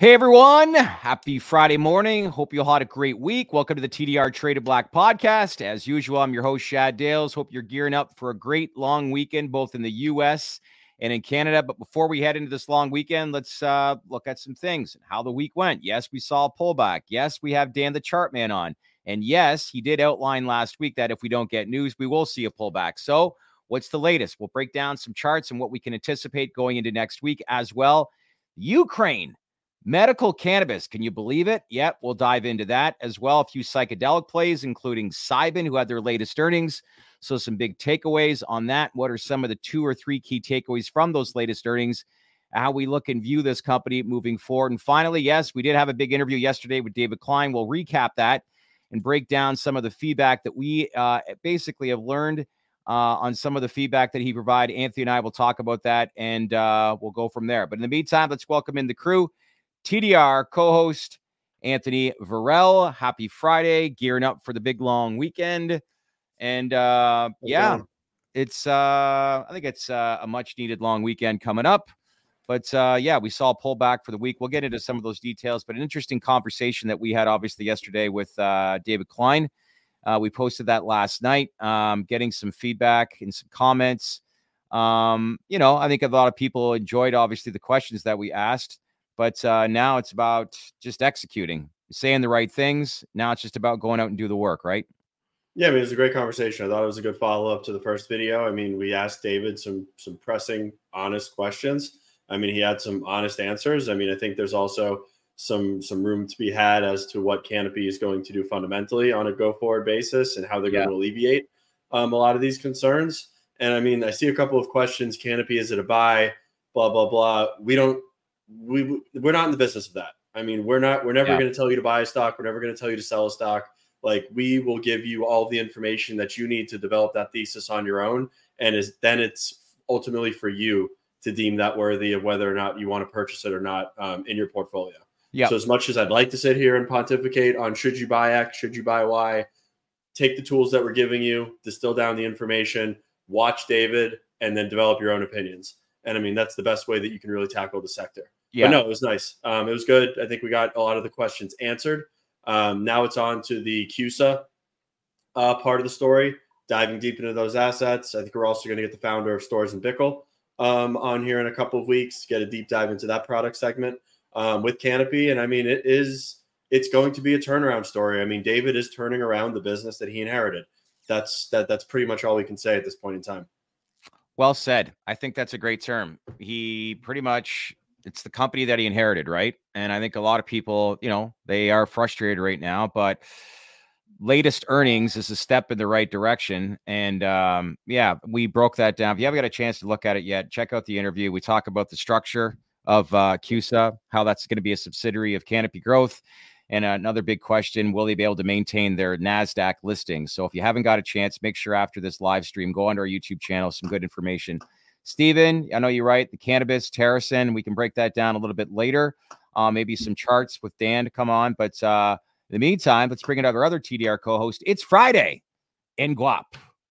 Hey everyone, happy Friday morning. Hope you all had a great week. Welcome to the TDR Trade To Black podcast. As usual, I'm your host, Shadd Dales. Hope you're gearing up for a great long weekend, both in the US and in Canada. But before we head into this long weekend, let's uh, look at some things and how the week went. Yes, we saw a pullback. Yes, we have Dan the chart man on. And yes, he did outline last week that if we don't get news, we will see a pullback. So, what's the latest? We'll break down some charts and what we can anticipate going into next week as well. Ukraine Medical cannabis, can you believe it? Yep, we'll dive into that as well. A few psychedelic plays, including Cybin, who had their latest earnings. So, some big takeaways on that. What are some of the two or three key takeaways from those latest earnings? How we look and view this company moving forward. And finally, yes, we did have a big interview yesterday with David Klein. We'll recap that and break down some of the feedback that we uh, basically have learned uh, on some of the feedback that he provided. Anthony and I will talk about that and uh, we'll go from there. But in the meantime, let's welcome in the crew. TDR co host Anthony Varrell. Happy Friday, gearing up for the big long weekend. And uh, yeah, it's, uh, I think it's uh, a much needed long weekend coming up. But uh, yeah, we saw a pullback for the week. We'll get into some of those details, but an interesting conversation that we had obviously yesterday with uh, David Klein. Uh, we posted that last night, um, getting some feedback and some comments. Um, you know, I think a lot of people enjoyed obviously the questions that we asked. But uh, now it's about just executing, saying the right things. Now it's just about going out and do the work, right? Yeah, I mean, it was a great conversation. I thought it was a good follow up to the first video. I mean, we asked David some some pressing, honest questions. I mean, he had some honest answers. I mean, I think there's also some some room to be had as to what Canopy is going to do fundamentally on a go forward basis and how they're yeah. going to alleviate um, a lot of these concerns. And I mean, I see a couple of questions. Canopy is it a buy? Blah blah blah. We don't we we're not in the business of that. I mean, we're not we're never yeah. going to tell you to buy a stock. We're never going to tell you to sell a stock. Like we will give you all the information that you need to develop that thesis on your own, and is then it's ultimately for you to deem that worthy of whether or not you want to purchase it or not um, in your portfolio. Yeah. So as much as I'd like to sit here and pontificate on should you buy X, should you buy Y, take the tools that we're giving you, distill down the information, watch David, and then develop your own opinions. And I mean that's the best way that you can really tackle the sector. Yeah. But no, it was nice. Um, it was good. I think we got a lot of the questions answered. Um, now it's on to the CUSA uh, part of the story, diving deep into those assets. I think we're also going to get the founder of Storz and Bickel um, on here in a couple of weeks to get a deep dive into that product segment um, with Canopy. And I mean, it is it's going to be a turnaround story. I mean, David is turning around the business that he inherited. That's that. That's pretty much all we can say at this point in time. Well said. I think that's a great term. He pretty much it's the company that he inherited, right? And I think a lot of people, you know, they are frustrated right now, but latest earnings is a step in the right direction. And um, yeah, we broke that down. If you haven't got a chance to look at it yet, check out the interview. We talk about the structure of uh, CUSA, how that's going to be a subsidiary of Canopy Growth. And another big question will they be able to maintain their NASDAQ listing? So if you haven't got a chance, make sure after this live stream, go onto our YouTube channel, some good information Stephen, I know you're right. The cannabis, Terracin, we can break that down a little bit later. Uh, maybe some charts with Dan to come on. But uh, in the meantime, let's bring in our other TDR co host. It's Friday, and Guap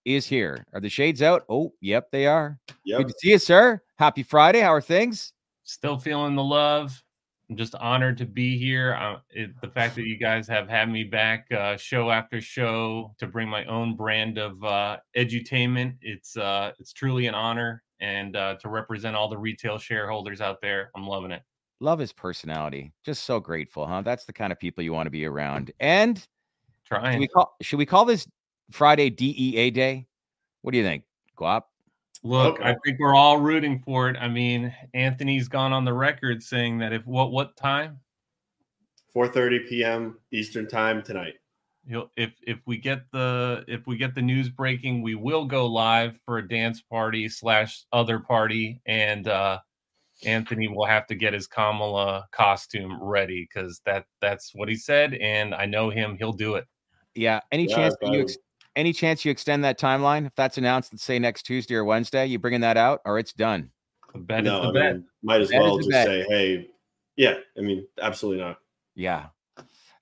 is here. Are the shades out? Oh, yep, they are. Yep. Good to see you, sir. Happy Friday. How are things? Still feeling the love. I'm just honored to be here. Uh, it, the fact that you guys have had me back uh, show after show to bring my own brand of uh, edutainment, it's uh, it's truly an honor and uh, to represent all the retail shareholders out there. I'm loving it. Love his personality. Just so grateful, huh? That's the kind of people you want to be around. And trying. Should we call, should we call this Friday DEA Day? What do you think, Guap? Look, I think we're all rooting for it. I mean, Anthony's gone on the record saying that if what what time? 4:30 p.m. Eastern time tonight he'll if if we get the if we get the news breaking we will go live for a dance party slash other party and uh anthony will have to get his kamala costume ready because that that's what he said and i know him he'll do it. Yeah any yeah, chance you ex- any chance you extend that timeline if that's announced let's say next tuesday or wednesday you bringing that out or it's done? The bet no, is the I bet. Mean, might as bet well just say hey yeah i mean absolutely not. Yeah.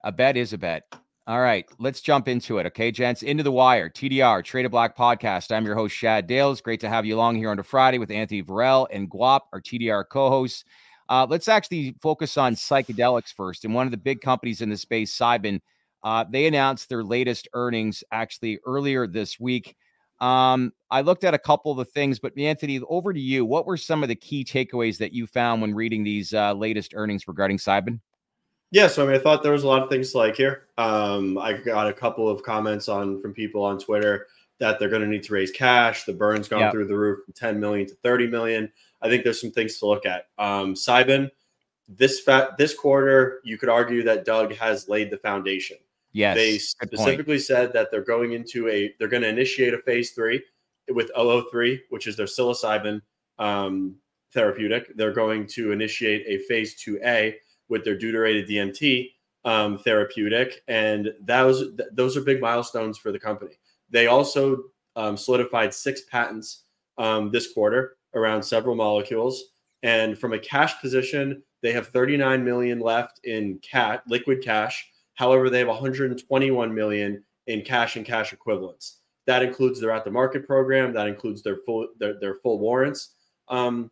A bet is a bet all right, let's jump into it. Okay, gents, into the wire. TDR, Trade To Black Podcast. I'm your host, Shadd Dales. Great to have you along here on a Friday with Anthony Varrell and Guap, our TDR co hosts. Uh, let's actually focus on psychedelics first. And one of the big companies in the space, Cybin, uh, they announced their latest earnings actually earlier this week. Um, I looked at a couple of the things, but Anthony, over to you. What were some of the key takeaways that you found when reading these uh, latest earnings regarding Cybin? Yeah, so I mean, I thought there was a lot of things to like here. Um, I got a couple of comments on from people on Twitter that they're going to need to raise cash. The burn's gone yep. through the roof from 10 million to 30 million. I think there's some things to look at. Um, Cybin, this fat this quarter, you could argue that Doug has laid the foundation. Yes, they specifically said that they're going into a they're going to initiate a phase three with 003, which is their psilocybin um, therapeutic. They're going to initiate a phase 2A with their deuterated DMT um, therapeutic, and those those are big milestones for the company. They also um, solidified six patents um, this quarter around several molecules, and from a cash position, they have 39 million left in cat liquid cash. However, they have 121 million in cash and cash equivalents. That includes their at the market program. That includes their full their, their full warrants um,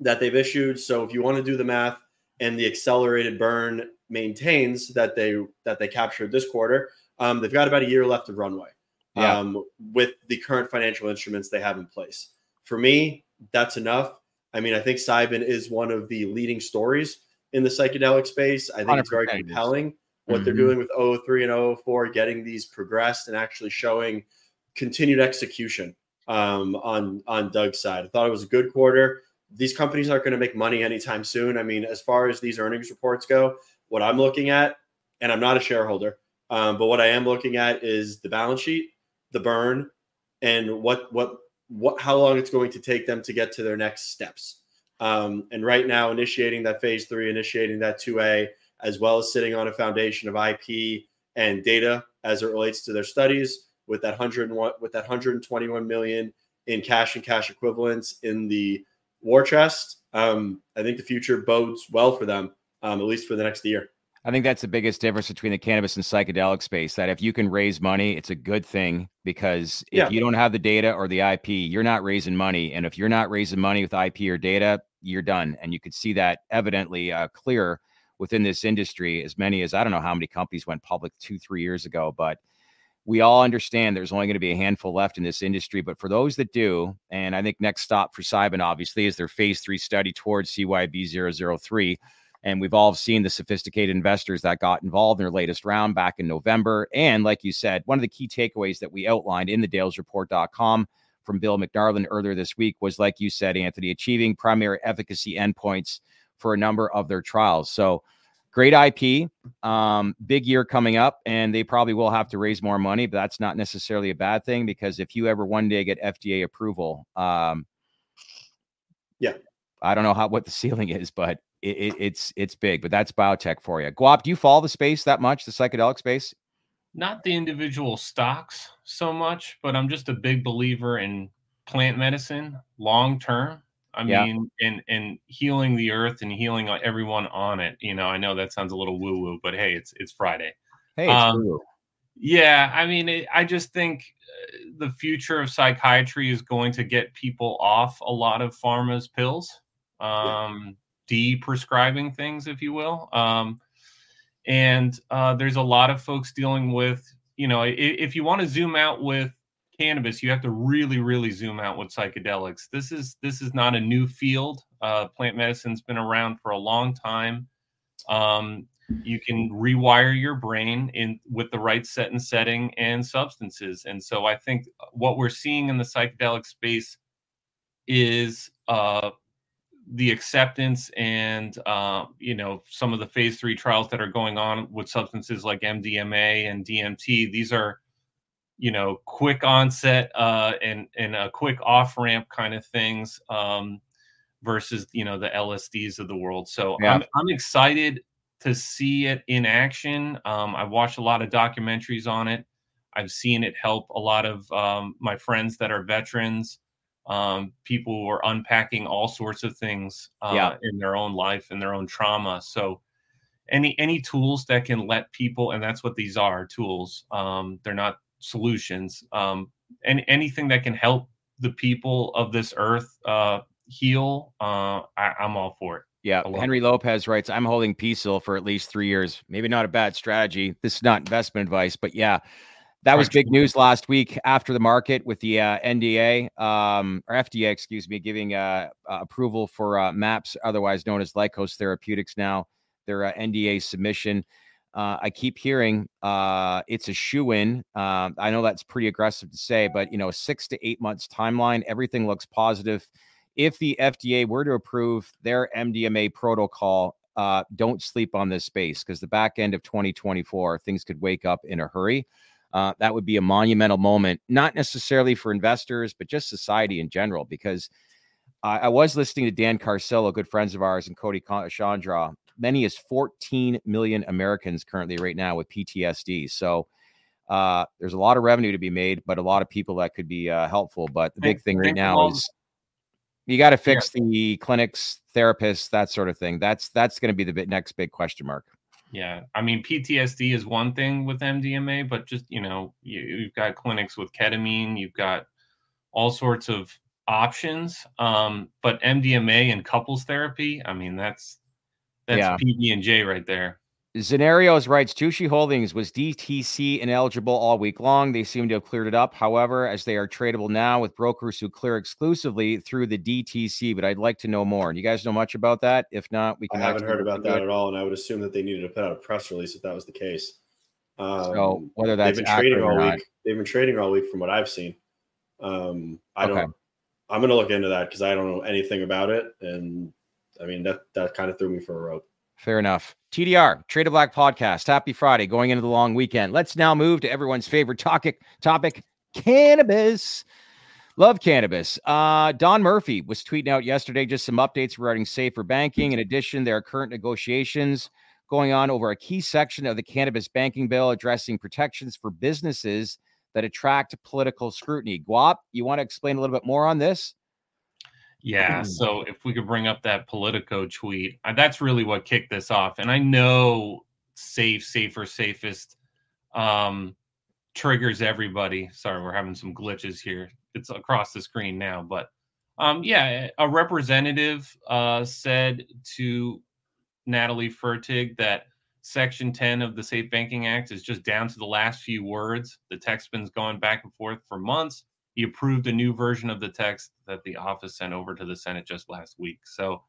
that they've issued. So if you want to do the math, and the accelerated burn maintains that they that they captured this quarter, um, they've got about a year left of runway yeah. um, with the current financial instruments they have in place. For me, that's enough. I mean, I think Cybin is one of the leading stories in the psychedelic space. I think it's very compelling what mm-hmm. they're doing with 003 and 004, getting these progressed and actually showing continued execution um, on on Doug's side. I thought it was a good quarter these companies aren't going to make money anytime soon. I mean, as far as these earnings reports go, what I'm looking at, and I'm not a shareholder, um, but what I am looking at is the balance sheet, the burn, and what what what how long it's going to take them to get to their next steps. Um, and right now, initiating that phase three, initiating that two A, as well as sitting on a foundation of IP and data as it relates to their studies, with that hundred with that 121 million in cash and cash equivalents in the war chest, um, I think the future bodes well for them, um, at least for the next year. I think that's the biggest difference between the cannabis and psychedelic space. That if you can raise money, it's a good thing because if yeah. you don't have the data or the IP, you're not raising money. And if you're not raising money with IP or data, you're done. And you could see that evidently uh, clear within this industry. As many as I don't know how many companies went public two, three years ago, but we all understand there's only going to be a handful left in this industry, but for those that do, and I think next stop for Cybin obviously is their phase three study towards CYB 003. And we've all seen the sophisticated investors that got involved in their latest round back in November. And like you said, one of the key takeaways that we outlined in the dalesreport.com from Bill McNarland earlier this week was, like you said, Anthony, achieving primary efficacy endpoints for a number of their trials. So, great IP, um, big year coming up, and they probably will have to raise more money, but that's not necessarily a bad thing because if you ever one day get FDA approval, um, yeah, I don't know how what the ceiling is, but it, it, it's it's big. But that's biotech for you. Guap, do you follow the space that much, the psychedelic space? Not the individual stocks so much, but I'm just a big believer in plant medicine long term I yeah. mean, and and healing the earth and healing everyone on it. You know, I know that sounds a little woo woo, but hey, it's it's Friday. Hey, it's um, yeah, I mean, it, I just think uh, the future of psychiatry is going to get people off a lot of pharma's pills, um, de-prescribing things, if you will. Um, and uh, there's a lot of folks dealing with, you know, if, if you want to zoom out with cannabis, you have to really, really zoom out with psychedelics. This is this is not a new field. Uh, plant medicine's been around for a long time. Um, you can rewire your brain in with the right set and setting and substances. And so I think what we're seeing in the psychedelic space is uh, the acceptance and uh, you know some of the phase three trials that are going on with substances like MDMA and DMT. These are you know quick onset uh, and and a quick off ramp kind of things um, versus you know the LSDs of the world. So yeah. I'm I'm excited to see it in action. Um, I've watched a lot of documentaries on it. I've seen it help a lot of um, my friends that are veterans, um, people who are unpacking all sorts of things uh, yeah. in their own life and their own trauma. So any any tools that can let people, and that's what these are tools. Um, they're not solutions um, and anything that can help the people of this earth uh, heal uh, I, i'm all for it Yeah, Henry it. Lopez writes, "I'm holding PCIL for at least three years. Maybe not a bad strategy. This is not investment advice, but yeah, that was big news last week after the market with the uh, NDA um, or FDA, excuse me, giving uh, uh, approval for uh, MAPS, otherwise known as Lykos Therapeutics. Now their uh, NDA submission. Uh, I keep hearing it's a shoe in. Um, I know that's pretty aggressive to say, but you know, six to eight months timeline. Everything looks positive. If the FDA were to approve their MDMA protocol, don't sleep on this space because the back end of 2024, things could wake up in a hurry. Uh, that would be a monumental moment, not necessarily for investors, but just society in general. Because I, I was listening to Dan Carcillo, good friends of ours, and Cody Chandra. Many as 14 million Americans currently right now with PTSD. So uh, there's a lot of revenue to be made, but a lot of people that could be uh, helpful. But the big thing right now is you got to fix yeah. the clinics, therapists, that sort of thing. That's that's going to be the next big question mark. Yeah, I mean PTSD is one thing with MDMA, but just you know you, you've got clinics with ketamine, you've got all sorts of options. Um, but MDMA and couples therapy, I mean that's that's yeah. PB and J right there. Zenarios writes Jushi Holdings was DTC ineligible all week long. They seem to have cleared it up. However, as they are tradable now with brokers who clear exclusively through the DTC, but I'd like to know more. Do you guys know much about that? If not, we can. I haven't heard about that good. at all, and I would assume that they needed to put out a press release if that was the case. Um, so whether that's they've been trading all week, they've been trading all week from what I've seen. Um, I okay. don't. I'm going to look into that because I don't know anything about it, and I mean that that kind of threw me for a rope. Fair enough. TDR, Trade To Black podcast. Happy Friday, going into the long weekend. Let's now move to everyone's favorite topic, topic cannabis. Love cannabis. Uh, Don Murphy was tweeting out yesterday just some updates regarding safer banking. In addition, there are current negotiations going on over a key section of the cannabis banking bill addressing protections for businesses that attract political scrutiny. Guap, you want to explain a little bit more on this? Yeah. Mm. So if we could bring up that Politico tweet, uh, that's really what kicked this off. And I know safe, safer, safest um, triggers everybody. Sorry, we're having some glitches here. It's across the screen now, but um, yeah, a representative uh, said to Natalie Fertig that Section 10 of the Safe Banking Act is just down to the last few words. The text's been going back and forth for months he approved a new version of the text that the office sent over to the Senate just last week. So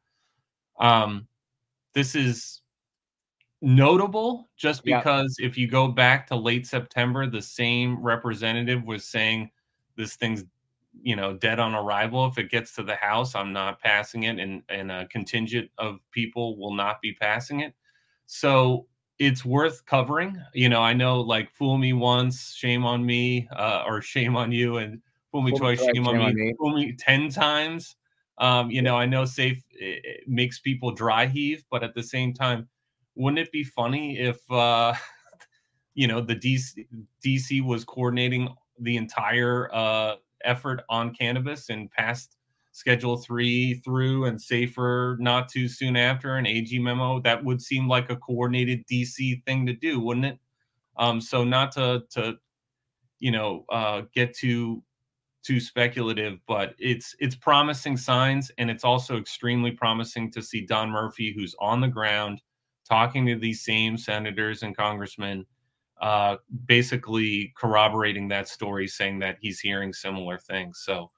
um, this is notable just because yeah. if you go back to late September, the same representative was saying this thing's you know dead on arrival if it gets to the house i'm not passing it and and a contingent of people will not be passing it so it's worth covering you know i know like fool me once shame on me uh, or shame on you and fool me twice, shame on me. Fool me ten times. Um, you know, I know safe makes people dry heave, but at the same time, wouldn't it be funny if uh, you know the DC DC was coordinating the entire uh, effort on cannabis and passed Schedule Three through and safer not too soon after an AG memo? That would seem like a coordinated DC thing to do, wouldn't it? Um, so not to to you know uh, get to too speculative, but it's it's promising signs, and it's also extremely promising to see Don Murphy, who's on the ground, talking to these same senators and congressmen, uh, basically corroborating that story, saying that he's hearing similar things. So,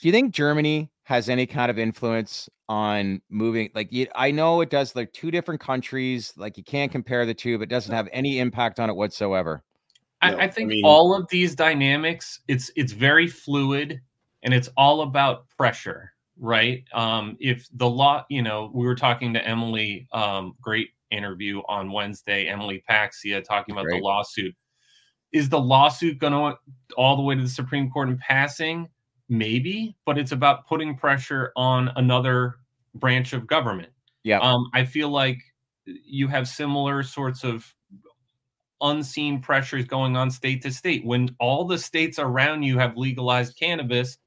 do you think Germany has any kind of influence on moving? Like, you, I know it does. Like two different countries, like you can't compare the two, but it doesn't have any impact on it whatsoever. I, I think I mean, all of these dynamics, it's it's very fluid and it's all about pressure, right? Um, if the law, you know, we were talking to Emily, um, great interview on Wednesday, Emily Paxhia talking about great. the lawsuit. Is the lawsuit going to all the way to the Supreme Court and passing? Maybe, but it's about putting pressure on another branch of government. Yeah. Um, I feel like you have similar sorts of unseen pressures going on state to state. When all the states around you have legalized cannabis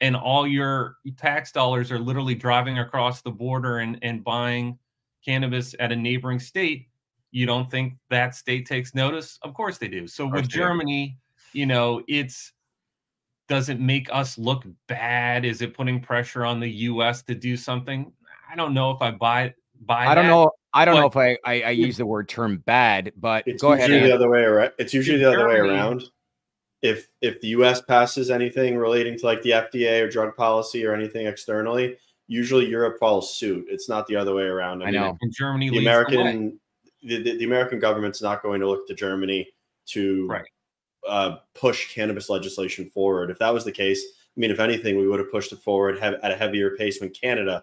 and all your tax dollars are literally driving across the border and, and buying cannabis at a neighboring state, you don't think that state takes notice? Of course they do. So with Germany, you know, it's does it make us look bad? Is it putting pressure on the US to do something? I don't know if I buy buy. I don't that. know. I don't know if I, I I use the word term bad, but It's go usually Ann. the other way around. It's usually the other way around. If if the U.S. passes anything relating to like the FDA or drug policy or anything externally, usually Europe follows suit. It's not the other way around. I know. And Germany the leads the way. American the, the, the American government's not going to look to Germany to Right. uh, push cannabis legislation forward. If that was the case, I mean, if anything, we would have pushed it forward at a heavier pace when Canada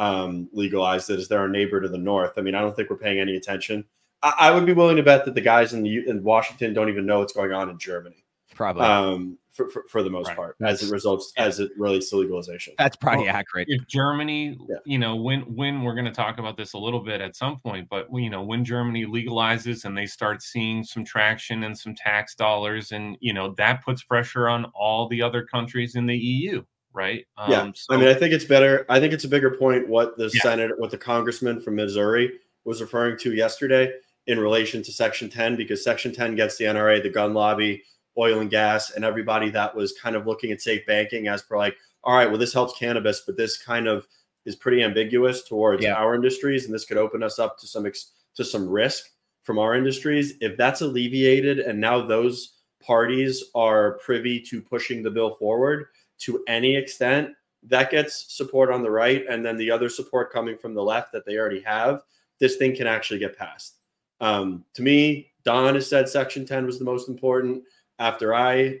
um, legalized it, as they're our neighbor to the north. I mean, I don't think we're paying any attention. I, I would be willing to bet that the guys in, the, U- in Washington don't even know what's going on in Germany Probably um, for, for, for the most Right. part, as it results Yeah. as it relates to legalization. that's probably Well, accurate. if Germany, Yeah. you know, when when we're going to talk about this a little bit at some point, but you know, when Germany legalizes and they start seeing some traction and some tax dollars, and you know, that puts pressure on all the other countries in the EU, right? Yeah, Um, so, I mean, I think it's better. I think it's a bigger point what the Yeah. senator, what the congressman from Missouri was referring to yesterday in relation to Section 10, because Section 10 gets the NRA, the gun lobby, oil and gas, and everybody that was kind of looking at safe banking as per like, all right, well, this helps cannabis, but this kind of is pretty ambiguous towards Yeah. our industries, and this could open us up to some ex- to some risk from our industries. If that's alleviated, and now those parties are privy to pushing the bill forward to any extent, that gets support on the right, and then the other support coming from the left that they already have, this thing can actually get passed. Um, to me, Don has said Section 10 was the most important. After I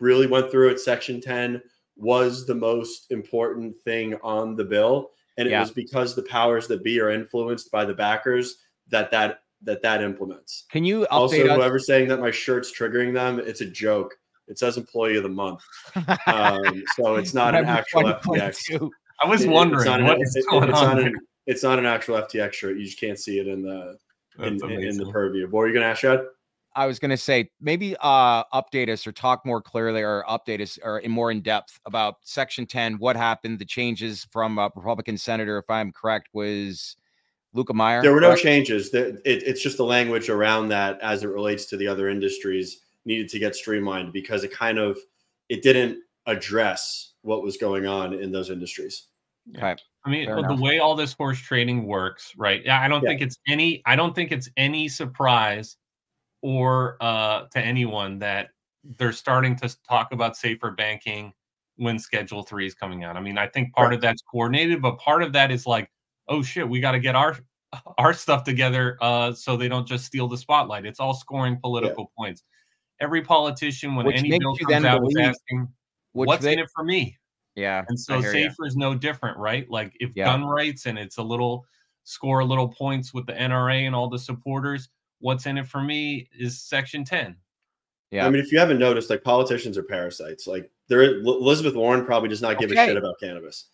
really went through it, Section 10 was the most important thing on the bill, and it Yeah. was because the powers that be are influenced by the backers that that that that implements. Can you Also, us? whoever's saying that my shirt's triggering them, it's a joke. It says employee of the month. Um, so it's not an actual FTX. I was It- it's wondering not an- what is it- going it's on. not an- it's not an actual FTX shirt. You just can't see it in the in, in, in the purview. What were you going to ask, Shadd? I was going to say maybe uh update us or talk more clearly or update us or in more in depth about Section 10. What happened? The changes from uh, Republican Senator, if I'm correct, was Luetkemeyer. There were no correct? changes. There- It, it's just the language around that as it relates to the other industries needed to get streamlined because it kind of it didn't address what was going on in those industries. Okay. I mean, Fair the enough. way all this horse trading works, right? Yeah, I don't Yeah. think it's any. I don't think it's any surprise or uh, to anyone that they're starting to talk about safer banking when Schedule Three is coming out. I mean, I think part of that's coordinated, but part of that is like, oh shit, we got to get our our stuff together uh, so they don't just steal the spotlight. It's all scoring political points. Every politician, when Which any makes bill you comes then out, is believe- asking, Which "What's they, in it for me?" yeah. And so hear ya. safer is no different, right? Like if Yeah. gun rights and it's a little score a little points with the NRA and all the supporters, what's in it for me is section 10. Yeah. I mean, if you haven't noticed, like politicians are parasites. Like there, Elizabeth Warren probably does not give a shit about cannabis.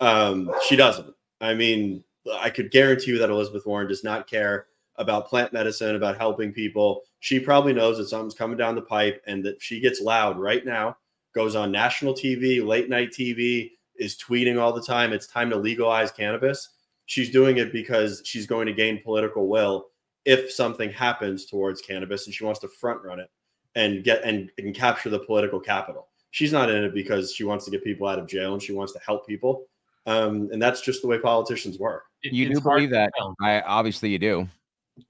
Um, she doesn't. I mean, I could guarantee you that Elizabeth Warren does not care about plant medicine, about helping people. She probably knows that something's coming down the pipe, and that she gets loud right now, goes on national TV, late night TV, is tweeting all the time. It's time to legalize cannabis. She's doing it because she's going to gain political will if something happens towards cannabis, and she wants to front run it and get and, and capture the political capital. She's not in it because she wants to get people out of jail and she wants to help people. Um, and that's just the way politicians work. It- You do it's hard believe that. I obviously you do.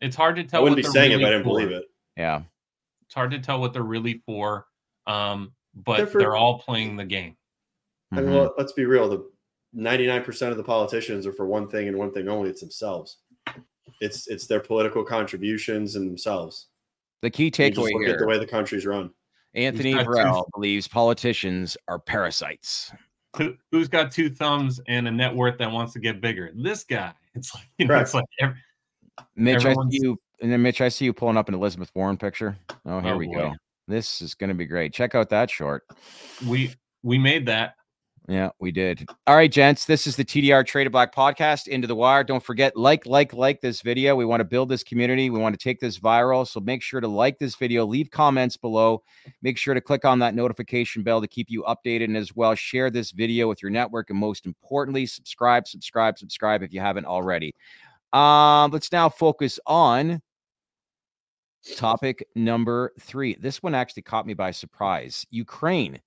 It's hard to tell. I tell. wouldn't what be they're saying it, really but I didn't for. believe it. Yeah. It's hard to tell what they're really for. Um, but They're they're, all playing the game. I mean, Mhm. let's be real. The 99% of the politicians are for one thing and one thing only. It's themselves. It's it's their political contributions and themselves. The key takeaway look at the way the country's run. Anthony got Burrell believes politicians are parasites. Who, who's got two thumbs and a net worth that wants to get bigger? This guy. It's like you know, Correct. it's like every, Mitch, I see you, and then Mitch, I see you pulling up an Elizabeth Warren picture. Oh, here Oh, we boy. go. This is going to be great. Check out that short. we we made that. Yeah, we did. All right, gents. This is the TDR Trade To Black podcast. Into the wire. Don't forget, like, like, like this video. We want to build this community. We want to take this viral. So make sure to like this video. Leave comments below. Make sure to click on that notification bell to keep you updated, and as well, share this video with your network. And most importantly, subscribe, subscribe, subscribe if you haven't already. Um, let's now focus on topic number three. This one actually caught me by surprise. Ukraine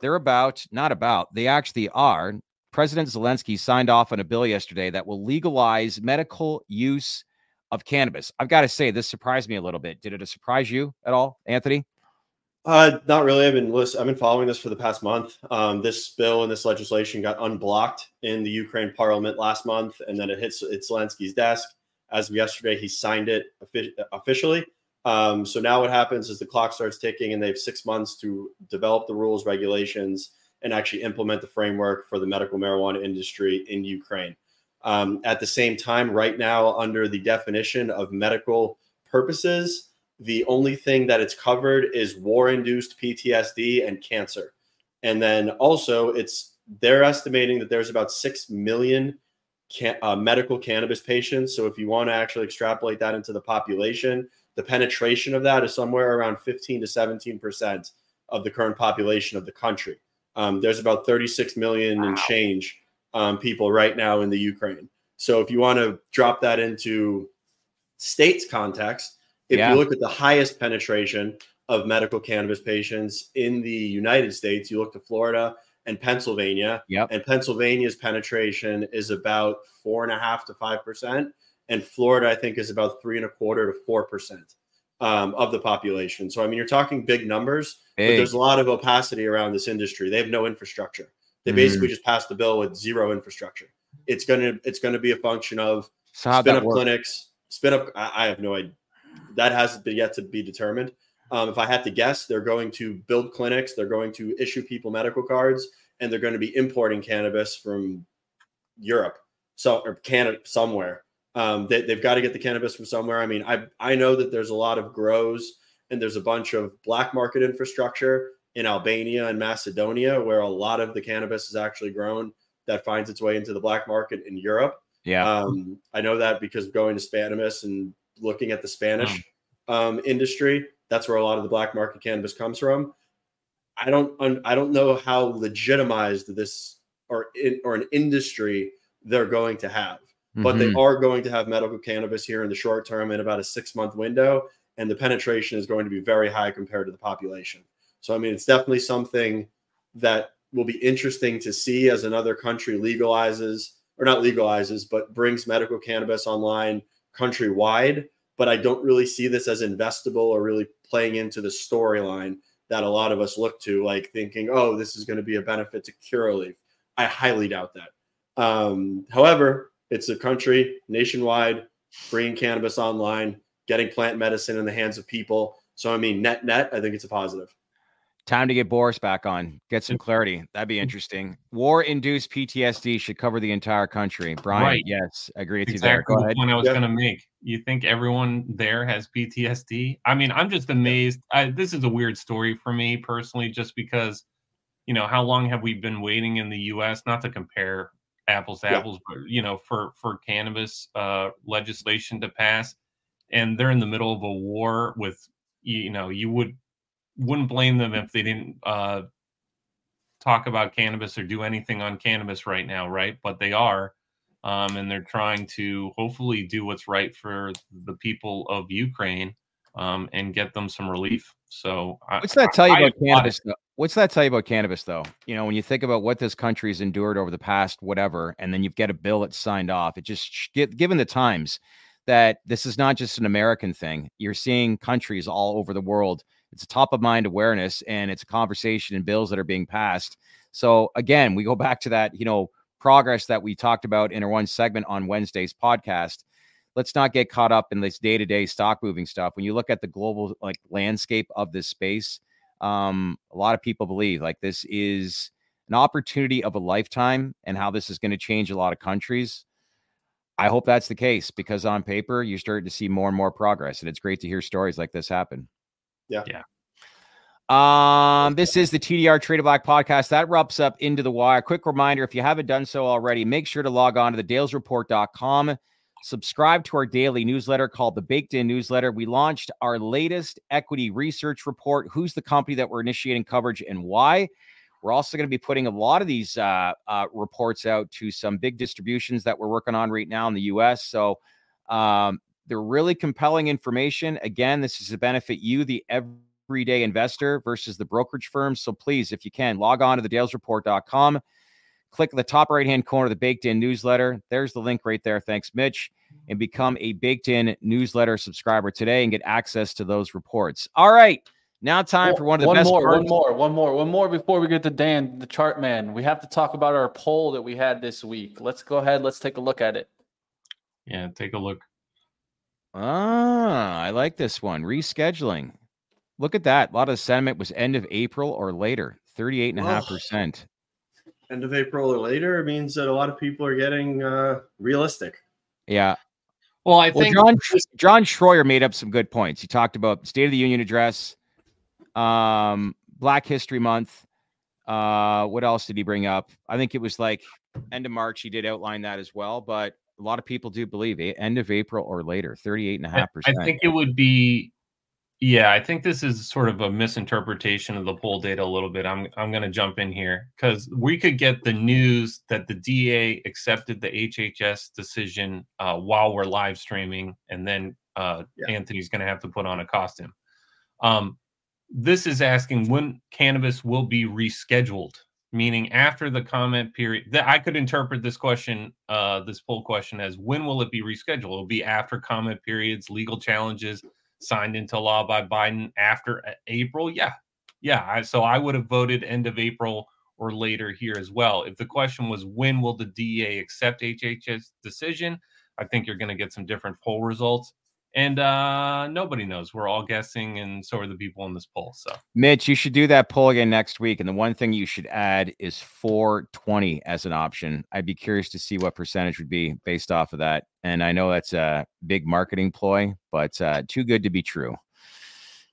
they're about not about they actually are President Zelensky signed off on a bill yesterday that will legalize medical use of cannabis. I've got to say, this surprised me a little bit. Did it surprise you at all, Anthony? Uh, not really. I've been list- I've been following this for the past month. Um, this bill and this legislation got unblocked in the Ukraine Parliament last month, and then it hits it's Zelensky's desk. As of yesterday, he signed it officially. Um, so now what happens is the clock starts ticking, and they have six months to develop the rules, regulations, and actually implement the framework for the medical marijuana industry in Ukraine. Um, at the same time, right now, under the definition of medical purposes, the only thing that it's covered is war induced PTSD and cancer. And then also, it's they're estimating that there's about 6 million can, uh, medical cannabis patients. So if you want to actually extrapolate that into the population, the penetration of that is somewhere around 15 to 17 percent of the current population of the country. Um, there's about 36 million wow. and change um, people right now in the Ukraine. So if you want to drop that into states context, if yeah. you look at the highest penetration of medical cannabis patients in the United States, you look to Florida and Pennsylvania. Yep. And Pennsylvania's penetration is about four and a half to five percent, and Florida, I think, is about three and a quarter to four percent um, of the population. So I mean, you're talking big numbers, big. but there's a lot of opacity around this industry. They have no infrastructure. They mm. basically just passed the bill with zero infrastructure. It's gonna it's gonna be a function of so spin up work? clinics, spin up. I, I, have no idea. That has been yet to be determined. Um, if I had to guess, they're going to build clinics. They're going to issue people medical cards, and they're going to be importing cannabis from Europe, so or Canada somewhere. Um, they, have got to get the cannabis from somewhere. I mean, I I know that there's a lot of grows and there's a bunch of black market infrastructure in Albania and Macedonia where a lot of the cannabis is actually grown that finds its way into the black market in Europe. Yeah, um, I know that because going to Spannabis and looking at the Spanish um, industry, that's where a lot of the black market cannabis comes from. I don't I don't know how legitimized this or in, or an industry they're going to have but mm-hmm. they are going to have medical cannabis here in the short term in about a six month window. And the penetration is going to be very high compared to the population. So, I mean, it's definitely something that will be interesting to see as another country legalizes or not legalizes, but brings medical cannabis online countrywide. But I don't really see this as investable or really playing into the storyline that a lot of us look to, like thinking, oh, this is going to be a benefit to Curaleaf. I highly doubt that. Um, however, it's a country nationwide bringing cannabis online, getting plant medicine in the hands of people. So, I mean, net, net, I think it's a positive. Time to get Boris back on, get some clarity. That'd be interesting. War induced PTSD should cover the entire country. Brian, right. yes, I agree with exactly you there. Go the point I was yeah. going to make. You think everyone there has PTSD? I mean, I'm just amazed. I, this is a weird story for me personally, just because, you know, how long have we been waiting in the U.S. Not to compare apples to yeah. apples, but you know, for for cannabis uh, legislation to pass, and they're in the middle of a war with, you know, you would wouldn't blame them if they didn't uh, talk about cannabis or do anything on cannabis right now, right? But they are, um, and they're trying to hopefully do what's right for the people of Ukraine um, and get them some relief. So, what's that tell you I, about I, cannabis? What's that tell you about cannabis, though? You know, when you think about what this country has endured over the past whatever, and then you get a bill that's signed off, it just given the times that this is not just an American thing. You're seeing countries all over the world. It's a top of mind awareness, and it's a conversation and bills that are being passed. So again, we go back to that, you know, progress that we talked about in our one segment on Wednesday's podcast. Let's not get caught up in this day-to-day stock moving stuff. When you look at the global like landscape of this space um, a lot of people believe like this is an opportunity of a lifetime and how this is going to change a lot of countries. I hope that's the case because on paper you're starting to see more and more progress and it's great to hear stories like this happen yeah yeah um, this is the TDR Trade Black podcast. That wraps up into the wire. Quick reminder if you haven't done so already, make sure to log on to the dalesreport.com subscribe to our daily newsletter called the Baked In Newsletter. We launched our latest equity research report. Who's the company that we're initiating coverage and why? We're also going to be putting a lot of these uh, uh, reports out to some big distributions that we're working on right now in the US. So um, they're really compelling information. Again, this is to benefit you, the everyday investor, versus the brokerage firms. So please, if you can, log on to the dalesreport.com Click the top right hand corner of the Baked In newsletter. There's the link right there. Thanks, Mitch. And become a Baked In newsletter subscriber today and get access to those reports. All right. Now, time for one of the one best more, one more, one more, one more before we get to Dan, the chart man. We have to talk about our poll that we had this week. Let's go ahead. Let's take a look at it. Yeah, take a look. Ah, I like this one. Rescheduling. Look at that. A lot of sentiment was end of April or later. 38.5%. End of April or later it means that a lot of people are getting uh, realistic. Yeah. Well, I Well, think John John Schroyer made up some good points. He talked about State of the Union address, um, Black History Month. Uh, what else did he bring up? I think it was like end of March. He did outline that as well, but a lot of people do believe end of April or later, 38.5%. I think it would be yeah, I think this is sort of a misinterpretation of the poll data a little bit. I'm I'm going to jump in here cuz we could get the news that the DA accepted the HHS decision uh, while we're live streaming and then uh, Yeah. Anthony's going to have to put on a costume. Um, this is asking when cannabis will be rescheduled, meaning after the comment period. That I could interpret this question, uh, this poll question, as when will it be rescheduled? It'll be after comment periods, legal challenges signed into law by Biden after April. Yeah, yeah. I, so I would have voted end of April or later here as well. If the question was when will the DEA accept HHS decision, I think you're going to get some different poll results. And uh, nobody knows. We're all guessing, and so are the people in this poll. So Mitch, you should do that poll again next week. And the one thing you should add is 420 as an option. I'd be curious to see what percentage would be based off of that. And I know that's a big marketing ploy, but uh, too good to be true.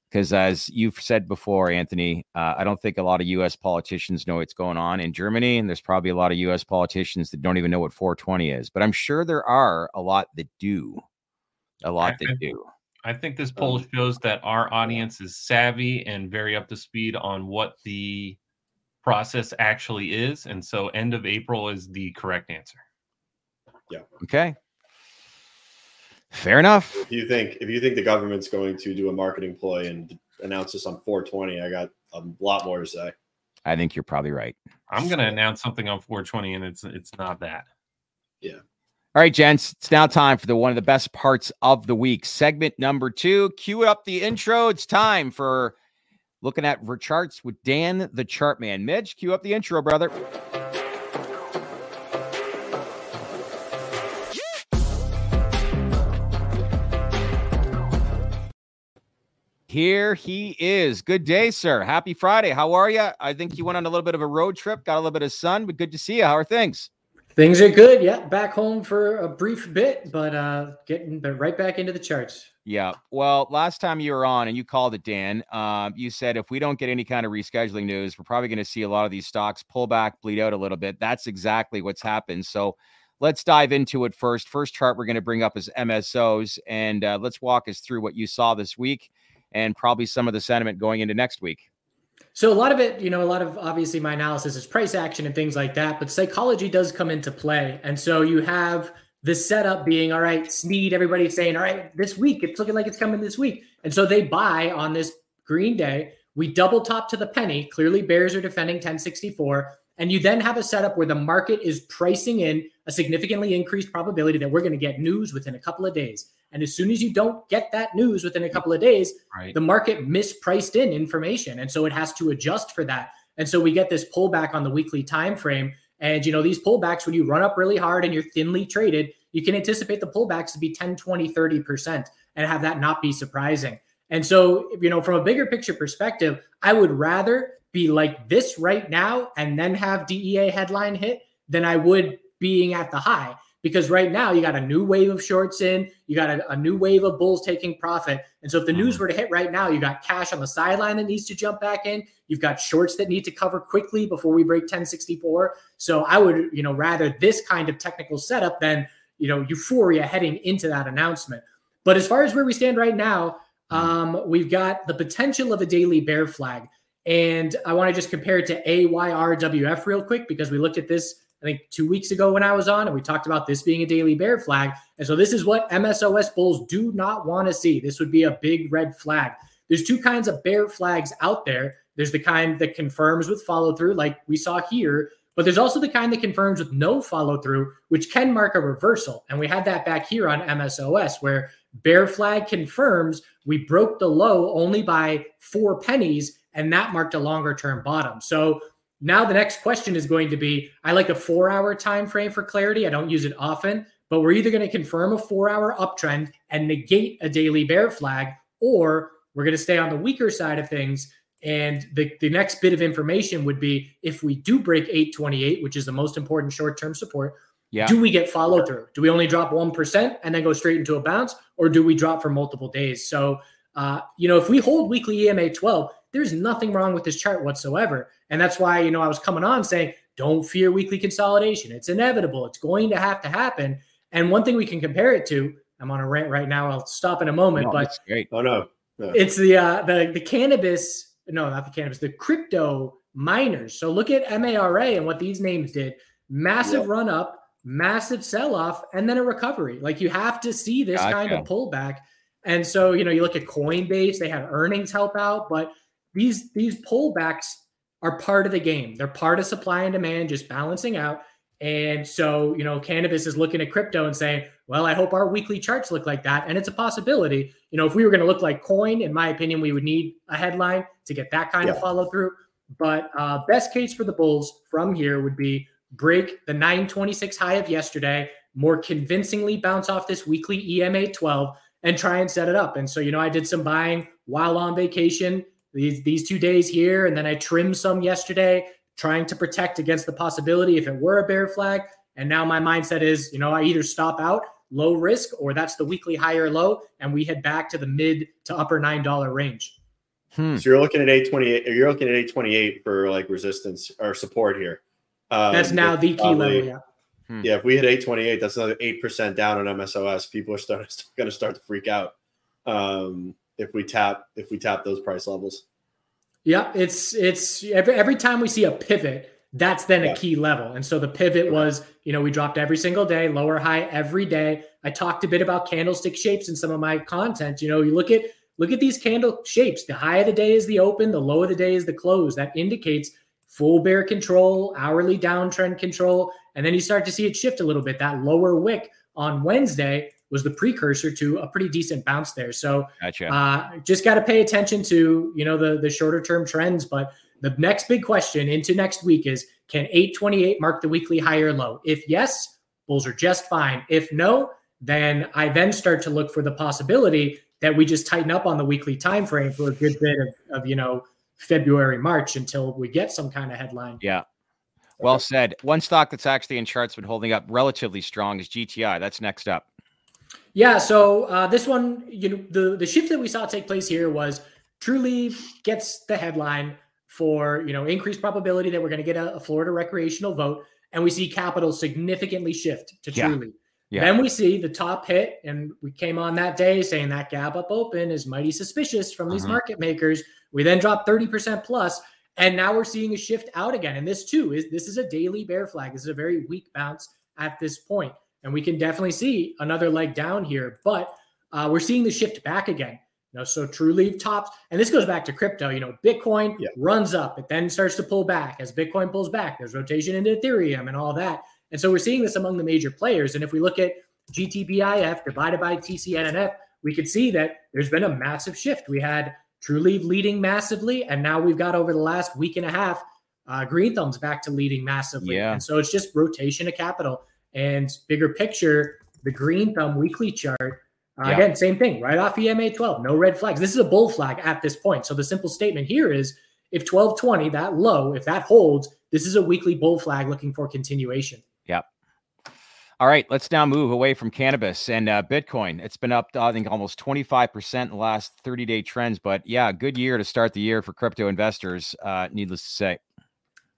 Because as you've said before, Anthony, uh, I don't think a lot of U.S. politicians know what's going on in Germany, and there's probably a lot of U.S. politicians that don't even know what 420 is. But I'm sure there are a lot that do. A lot they do. I think this poll Um, shows that our audience is savvy and very up to speed on what the process actually is. And so end of April is the correct answer. Yeah. Okay. Fair enough. If you think if you think the government's going to do a marketing ploy and announce this on 420, I got a lot more to say. I think you're probably right. I'm going to announce something on 420 and it's it's not that. All right, gents, it's now time for the one of the best parts of the week. Segment number two. Cue up the intro. It's time for looking at charts with Dan the chart man. Mitch, cue up the intro, brother. Here he is. Good day, sir. Happy Friday. How are you? I think you went on a little bit of a road trip, got a little bit of sun, but good to see you. How are things? Things are good. Yeah, back home for a brief bit, but uh getting but right back into the charts. Yeah. Well, last time you were on and you called it, Dan, um, you said if we don't get any kind of rescheduling news, we're probably going to see a lot of these stocks pull back, bleed out a little bit. That's exactly what's happened. So let's dive into it first. First chart we're going to bring up is MSOS, and uh, let's walk us through what you saw this week and probably some of the sentiment going into next week. So a lot of it, you know, a lot of obviously my analysis is price action and things like that, but psychology does come into play. And so you have the setup being all right, Sneed, everybody's saying, all right, this week, it's looking like it's coming this week. And so they buy on this green day. We double top to the penny. Clearly, bears are defending 1064. And you then have a setup where the market is pricing in a significantly increased probability that we're going to get news within a couple of days. And as soon as you don't get that news within a couple of days, Right. the market mispriced in information. And so it has to adjust for that. And so we get this pullback on the weekly time frame. And you know these pullbacks when you run up really hard and you're thinly traded you can anticipate the pullbacks to be 10 20 30% and have that not be surprising. And so you know from a bigger picture perspective i would rather be like this right now and then have dea headline hit than i would being at the high because right now you got a new wave of shorts in, you got a, a new wave of bulls taking profit. And so if the news were to hit right now, you got cash on the sideline that needs to jump back in. You've got shorts that need to cover quickly before we break 1064. So I would, you know, rather this kind of technical setup than, you know, euphoria heading into that announcement. But as far as where we stand right now, um, we've got the potential of a daily bear flag. And I want to just compare it to AYRWF real quick because we looked at this I think two weeks ago when I was on, and we talked about this being a daily bear flag. And so this is what MSOS bulls do not want to see. This would be a big red flag. There's two kinds of bear flags out there. There's the kind that confirms with follow through, like we saw here, But there's also the kind that confirms with no follow through, which can mark a reversal. And we had that back here on MSOS where bear flag confirms we broke the low only by four pennies, and that marked a longer term bottom. So now the next question is going to be I like a four hour time frame for clarity. I don't use it often, but we're either going to confirm a four hour uptrend and negate a daily bear flag, or we're going to stay on the weaker side of things. And the, the next bit of information would be if we do break 828, which is the most important short term support, yeah. do we get follow through? Do we only drop 1% and then go straight into a bounce, or do we drop for multiple days? So, uh, you know, if we hold weekly EMA 12, there's nothing wrong with this chart whatsoever. And that's why, you know, I was coming on saying, don't fear weekly consolidation. It's inevitable. It's going to have to happen. And one thing we can compare it to, I'm on a rant right now. I'll stop in a moment, no, but great. Oh no. no. It's the uh the the cannabis, no, not the cannabis, the crypto miners. So look at MARA and what these names did. Massive yep. run up, massive sell off, and then a recovery. Like you have to see this gotcha. kind of pullback. And so, you know, you look at Coinbase, they had earnings help out, but these these pullbacks are part of the game. They're part of supply and demand just balancing out. And so, you know, cannabis is looking at crypto and saying, well, I hope our weekly charts look like that. And it's a possibility. You know, if we were going to look like coin, in my opinion, we would need a headline to get that kind yeah. of follow through. But uh, best case for the Bulls from here would be break the 926 high of yesterday, more convincingly bounce off this weekly EMA 12 and try and set it up. And so, you know, I did some buying while on vacation these these two days here, and then I trimmed some yesterday, trying to protect against the possibility if it were a bear flag. And now my mindset is, you know, I either stop out low risk or that's the weekly higher low, and we head back to the mid to upper nine dollar range. Hmm. So you're looking at 828, you're looking at 828 for like resistance or support here. Um, that's now the key probably, level. Yeah. Hmm. Yeah, if we hit 828, that's another eight percent down on MSOS. People are starting going to start to freak out. Um, if we tap if we tap those price levels. Yeah, it's it's every every time we see a pivot, that's then yeah. a key level. And so the pivot was, you know, we dropped every single day, lower high every day. I talked a bit about candlestick shapes in some of my content. You know, you look at look at these candle shapes. The high of the day is the open, the low of the day is the close. That indicates full bear control, hourly downtrend control, and then you start to see it shift a little bit. That lower wick on Wednesday was the precursor to a pretty decent bounce there. So gotcha. uh, just got to pay attention to you know the the shorter term trends. But the next big question into next week is can 828 mark the weekly higher low? If yes, bulls are just fine. If no, then I then start to look for the possibility that we just tighten up on the weekly time frame for a good bit of, of you know February, March until we get some kind of headline. Yeah. Well said. One stock that's actually in charts been holding up relatively strong is GTI. That's next up. Yeah, so uh, this one, you know, the the shift that we saw take place here was Trulieve gets the headline for you know increased probability that we're going to get a, a, Florida recreational vote, and we see capital significantly shift to Trulieve. Yeah. Then we see the top hit, and we came on that day saying that gap up open is mighty suspicious from these uh-huh. market makers. We then dropped 30% plus, and now we're seeing a shift out again. And this too is this is a daily bear flag. This is a very weak bounce at this point and we can definitely see another leg down here. But uh, we're seeing the shift back again. You know, so Trulieve tops, and this goes back to crypto. You know, Bitcoin yeah. runs up, it then starts to pull back. As Bitcoin pulls back, there's rotation into Ethereum and all that. And so we're seeing this among the major players. And if we look at GTBIF divided by TCNNF, we could see that there's been a massive shift. We had Trulieve leading massively, and now we've got over the last week and a half, uh, Green Thumbs back to leading massively. Yeah. And so it's just rotation of capital. And bigger picture, the green thumb weekly chart, uh, yeah. again, same thing, right off EMA 12, no red flags. This is a bull flag at this point. So the simple statement here is if 1220, that low, if that holds, this is a weekly bull flag looking for continuation. Yep. All right, let's now move away from cannabis and uh, Bitcoin. It's been up, I think, almost 25% in the last 30 day trends. But yeah, good year to start the year for crypto investors, uh, needless to say.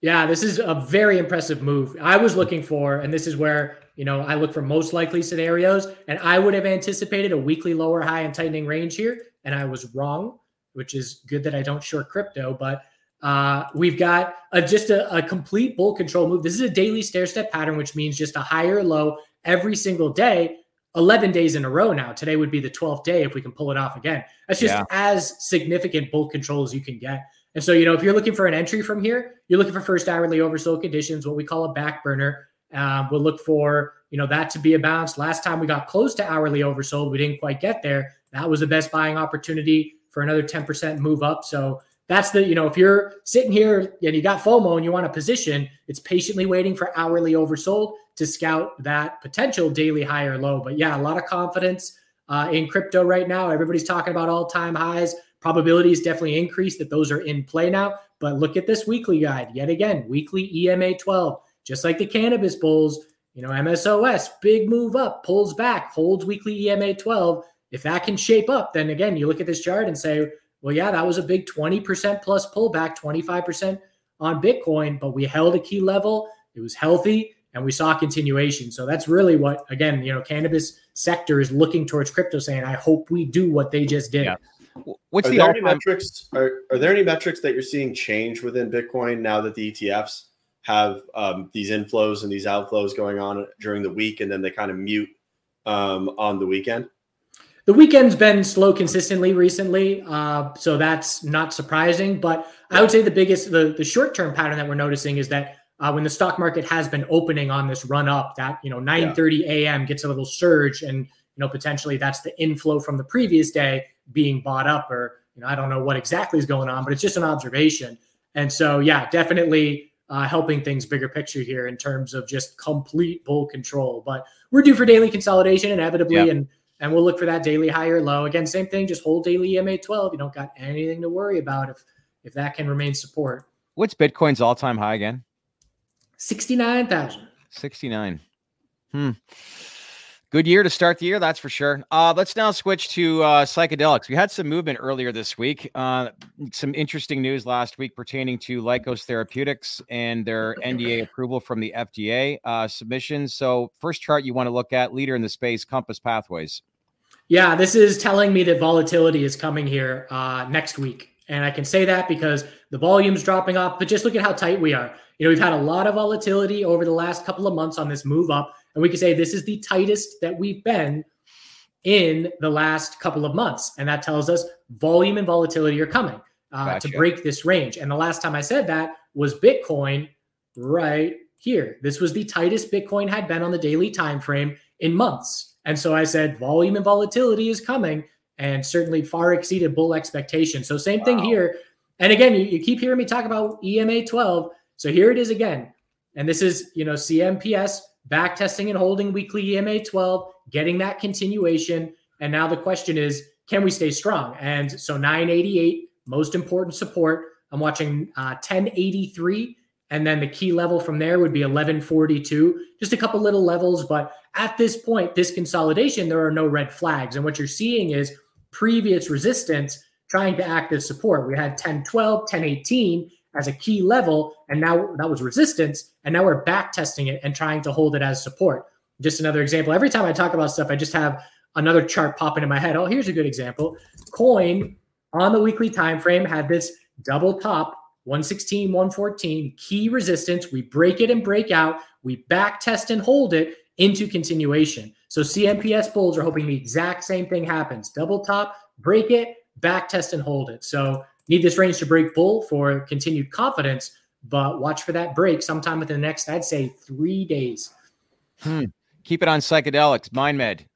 Yeah, this is a very impressive move. I was looking for, and this is where you know I look for most likely scenarios, and I would have anticipated a weekly lower high and tightening range here, and I was wrong, which is good that I don't short crypto. But uh, we've got a, just a, a complete bull control move. This is a daily stair step pattern, which means just a higher low every single day. 11 days in a row now. Today would be the 12th day if we can pull it off again. That's just yeah. as significant bull control as you can get. And so, you know, if you're looking for an entry from here, you're looking for first hourly oversold conditions, what we call a back burner. Um, we'll look for, you know, that to be a bounce. Last time we got close to hourly oversold, we didn't quite get there. That was the best buying opportunity for another 10% move up. So that's the, you know, if you're sitting here and you got FOMO and you want a position, it's patiently waiting for hourly oversold to scout that potential daily high or low. But yeah, a lot of confidence uh, in crypto right now. Everybody's talking about all time highs. Probability is definitely increased that those are in play now. But look at this weekly guide yet again, weekly EMA 12, just like the cannabis bulls. You know, MSOS, big move up, pulls back, holds weekly EMA 12. If that can shape up, then again, you look at this chart and say, well, yeah, that was a big 20% plus pullback, 25% on Bitcoin, but we held a key level. It was healthy and we saw continuation. So that's really what, again, you know, cannabis sector is looking towards crypto saying, I hope we do what they just did. Yeah. What's are the there any metrics? Are, are there any metrics that you're seeing change within Bitcoin now that the ETFs have um, these inflows and these outflows going on during the week, and then they kind of mute um, on the weekend? The weekend's been slow consistently recently, uh, so that's not surprising. But I would say the biggest, the, the short term pattern that we're noticing is that uh, when the stock market has been opening on this run up, that you know 9:30 yeah. a.m. gets a little surge, and you know potentially that's the inflow from the previous day being bought up, or you know I don't know what exactly is going on, but it's just an observation. And so yeah, definitely uh, helping things bigger picture here in terms of just complete bull control. But we're due for daily consolidation inevitably, and and we'll look for that daily high or low. Again, same thing, just hold daily EMA 12. You don't got anything to worry about if if that can remain support. What's Bitcoin's all-time high again? 69,000. 69. Hmm. Good year to start the year, that's for sure. Uh, let's now switch to uh, psychedelics. We had some movement earlier this week. Uh, some interesting news last week pertaining to Lykos Therapeutics and their NDA approval from the FDA uh, submissions. So, first chart you want to look at leader in the space, Compass Pathways. Yeah, this is telling me that volatility is coming here uh, next week. And I can say that because the volume's dropping off, but just look at how tight we are. You know, we've had a lot of volatility over the last couple of months on this move up, and we can say this is the tightest that we've been in the last couple of months. And that tells us volume and volatility are coming uh, gotcha. to break this range. And the last time I said that was Bitcoin right here. This was the tightest Bitcoin had been on the daily time frame in months. And so I said volume and volatility is coming and certainly far exceeded bull expectations. So same wow. thing here. And again, you, you keep hearing me talk about EMA 12. So here it is again. And this is, you know, CMPS back testing and holding weekly EMA 12, getting that continuation. And now the question is, can we stay strong? And so 988, most important support. I'm watching uh, 1083. And then the key level from there would be 1142, just a couple little levels. But at this point, this consolidation, there are no red flags. And what you're seeing is previous resistance trying to act as support. We had 1012, 1018 as a key level, and now that was resistance. And now we're back testing it and trying to hold it as support. Just another example. Every time I talk about stuff, I just have another chart popping in my head. Oh, here's a good example. Coin on the weekly time frame had this double top 116, 114 key resistance. We break it and break out. We back test and hold it into continuation. So CMPS bulls are hoping the exact same thing happens. Double top, break it, back test and hold it. So need this range to break bull for continued confidence, but watch for that break sometime within the next, I'd say, three days. Hmm. Keep it on psychedelics, MindMed.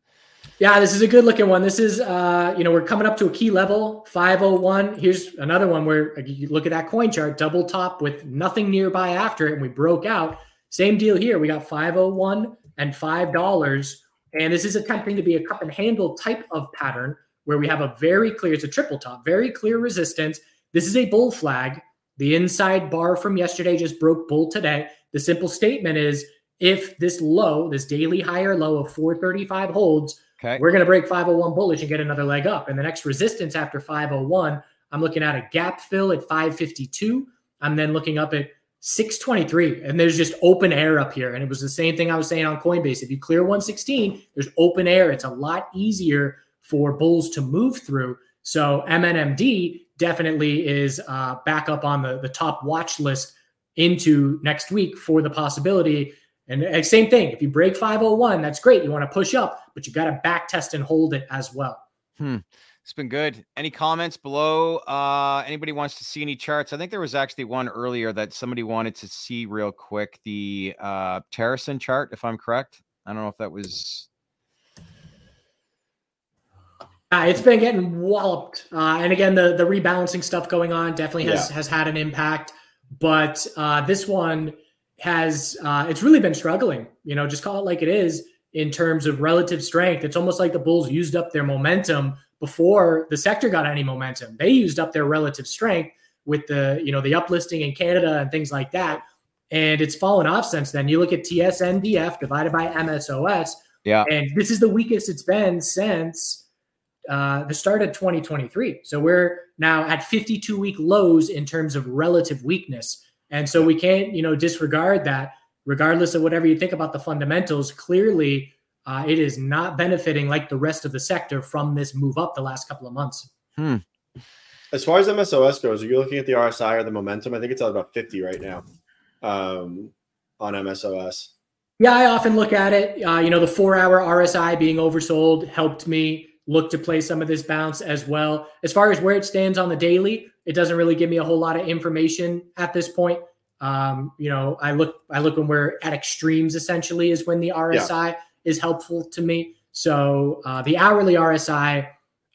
Yeah, this is a good looking one. This is, uh, you know, we're coming up to a key level, 501. Here's another one where you look at that coin chart, double top with nothing nearby after it, and we broke out. Same deal here. We got 501 and $5. And this is attempting to be a cup and handle type of pattern where we have a very clear, it's a triple top, very clear resistance. This is a bull flag. The inside bar from yesterday just broke bull today. The simple statement is if this low, this daily higher low of 435 holds, okay. we're going to break 501 bullish and get another leg up. And the next resistance after 501, I'm looking at a gap fill at 552. I'm then looking up at 623 and there's just open air up here and it was the same thing i was saying on coinbase if you clear 116 there's open air it's a lot easier for bulls to move through. So MNMD definitely is uh, back up on the, the top watch list into next week for the possibility. And uh, same thing, if you break 501, that's great. You want to push up, but you got to back test and hold it as well. Hmm. It's been good. Any comments below? Uh, anybody wants to see any charts? I think there was actually one earlier that somebody wanted to see real quick. The uh, Terracin chart, if I'm correct. I don't know if that was. Uh, it's been getting walloped, uh, and again, the the rebalancing stuff going on definitely has yeah. has had an impact. But uh, this one has uh, it's really been struggling. You know, just call it like it is in terms of relative strength. It's almost like the Bulls used up their momentum before the sector got any momentum. They used up their relative strength with the, you know, the uplisting in Canada and things like that. And it's fallen off since then. You look at TSNDF divided by MSOS. Yeah. And this is the weakest it's been since uh, the start of 2023. So we're now at 52 week lows in terms of relative weakness. And so we can't, you know, disregard that regardless of whatever you think about the fundamentals. Clearly, uh, it is not benefiting like the rest of the sector from this move up the last couple of months. Hmm. As far as MSOS goes, are you looking at the RSI or the momentum? I think it's at about 50 right now um, on MSOS. Yeah, I often look at it. Uh, you know, the four hour RSI being oversold helped me look to play some of this bounce as well. As far as where it stands on the daily, it doesn't really give me a whole lot of information at this point. Um, you know, I look I look when we're at extremes essentially is when the RSI yeah is helpful to me. So uh, the hourly RSI,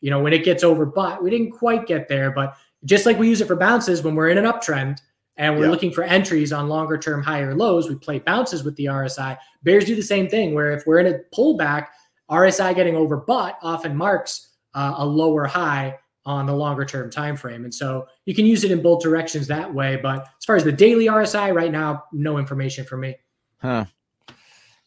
you know, when it gets over, but we didn't quite get there. But just like we use it for bounces when we're in an uptrend and we're yeah. looking for entries on longer term higher lows, we play bounces with the RSI. Bears do the same thing where if we're in a pullback, RSI getting over but often marks uh, a lower high on the longer term time frame. And so you can use it in both directions that way. But as far as the daily RSI right now, no information for me. Huh.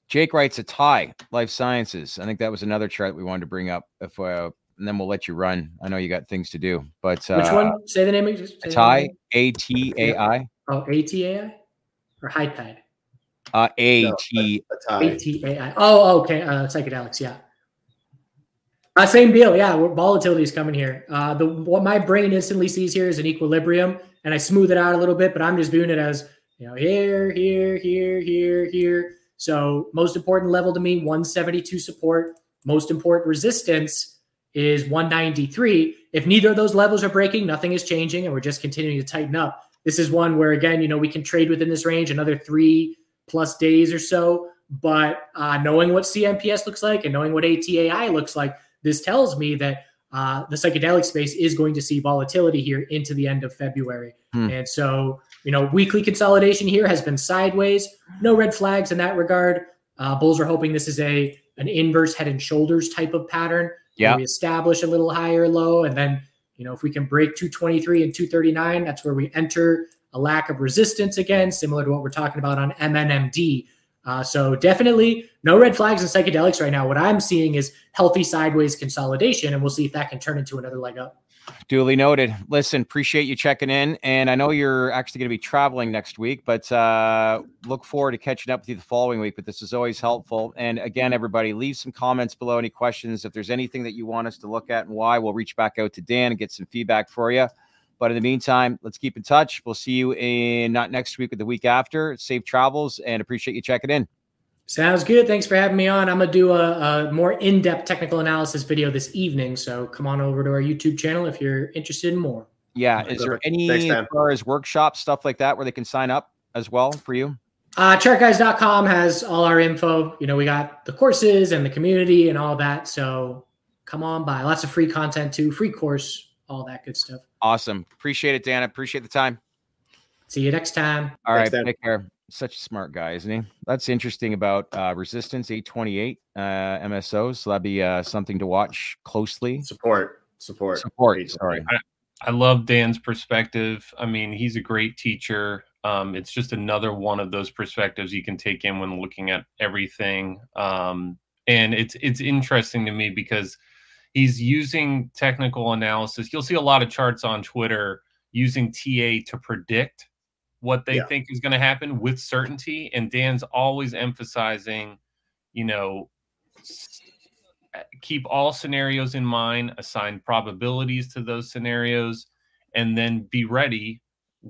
Jake writes ATAI, life sciences. I think that was another chart we wanted to bring up. If uh, and then we'll let you run. I know you got things to do, but uh, which one? Say the name. Say tie, A T A I. Oh, A T A I or high tide. Uh, A T A T A I. Oh, okay. Uh, psychedelics. Yeah. Uh, same deal. Yeah, volatility is coming here. Uh, the what my brain instantly sees here is an equilibrium, and I smooth it out a little bit, but I'm just viewing it as you know here, here, here, here, here so, most important level to me 172 support. Most important resistance is 193. If neither of those levels are breaking, nothing is changing, and we're just continuing to tighten up. This is one where, again, you know, we can trade within this range another three plus days or so. But uh, knowing what CMPS looks like and knowing what ATAI looks like, this tells me that uh, the psychedelic space is going to see volatility here into the end of February. Hmm. And so you know, weekly consolidation here has been sideways. No red flags in that regard. Uh, Bulls are hoping this is a an inverse head and shoulders type of pattern. Yeah. We establish a little higher low, and then you know if we can break 223 and 239, that's where we enter a lack of resistance again, similar to what we're talking about on MNMD. Uh, so definitely no red flags in psychedelics right now. What I'm seeing is healthy sideways consolidation, and we'll see if that can turn into another leg up. Duly noted. Listen, appreciate you checking in. And I know you're actually going to be traveling next week, but uh, look forward to catching up with you the following week. But this is always helpful. And again, everybody, leave some comments below, any questions. If there's anything that you want us to look at and why, we'll reach back out to Dan and get some feedback for you. But in the meantime, let's keep in touch. We'll see you in not next week, but the week after. Safe travels and appreciate you checking in. Sounds good. Thanks for having me on. I'm gonna do a, a more in-depth technical analysis video this evening, so come on over to our YouTube channel if you're interested in more. Yeah. Is there any Thanks, as far as workshops, stuff like that, where they can sign up as well for you? Uh, chartguys.com has all our info. You know, we got the courses and the community and all that. So come on by. Lots of free content too, free course, all that good stuff. Awesome. Appreciate it, Dan. Appreciate the time. See you next time. All Thanks, right. Dan. Take care such a smart guy, isn't he? That's interesting about uh, resistance 828 uh, MSOS. So that'd be uh, something to watch closely. Support, support, support. Sorry. I, I, love Dan's perspective. I mean, he's a great teacher. Um, it's just another one of those perspectives you can take in when looking at everything. Um, and it's it's interesting to me because he's using technical analysis. You'll see a lot of charts on Twitter using TA to predict what they yeah. think is going to happen with certainty. And Dan's always emphasizing, you know, keep all scenarios in mind, assign probabilities to those scenarios, and then be ready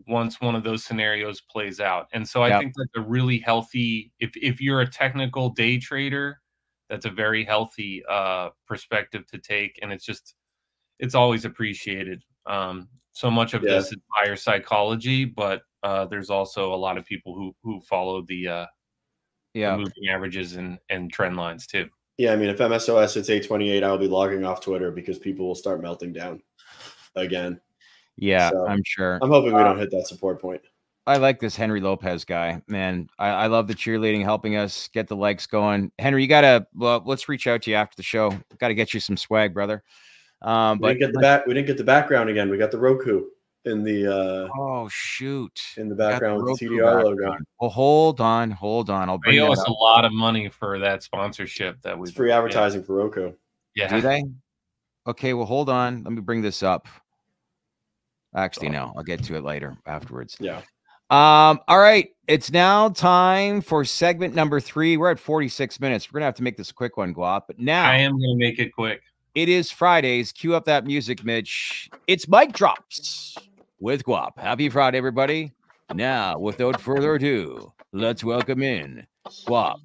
once one of those scenarios plays out. And so I yep. think that's a really healthy if if you're a technical day trader, that's a very healthy uh perspective to take and it's just it's always appreciated. Um, so much of Yeah. this is buyer psychology, but uh, there's also a lot of people who who follow the, uh, the Yeah. moving averages and and trend lines too. Yeah, I mean, if MSOS hits 828, I'll be logging off Twitter because people will start melting down again. Yeah, So, I'm sure. I'm hoping we don't hit that support point. I like this Henry Lopez guy, man. I, I love the cheerleading helping us get the likes going. Henry, you gotta well, let's reach out to you after the show. Got to get you some swag, brother. Um, We but didn't get the back. We didn't get the background again. We got the Roku in the uh oh shoot, in the Got background with the Roku TDR logo. Well, hold on, hold on. I'll bring They owe us up. a lot of money for that sponsorship that we It's free advertising for Roku. Yeah, Do they? Okay, well, hold on. Let me bring this up. Actually, no, I'll get to it later afterwards. Yeah. Um, all right. It's now time for segment number three. We're at 46 minutes. We're gonna have to make this a quick one, Guap. But now I am going to make it quick. it is Fridays. Cue up that music, Mitch. It's mic drops with Guap. Happy Friday, everybody. Now, without further ado, let's welcome in Guap,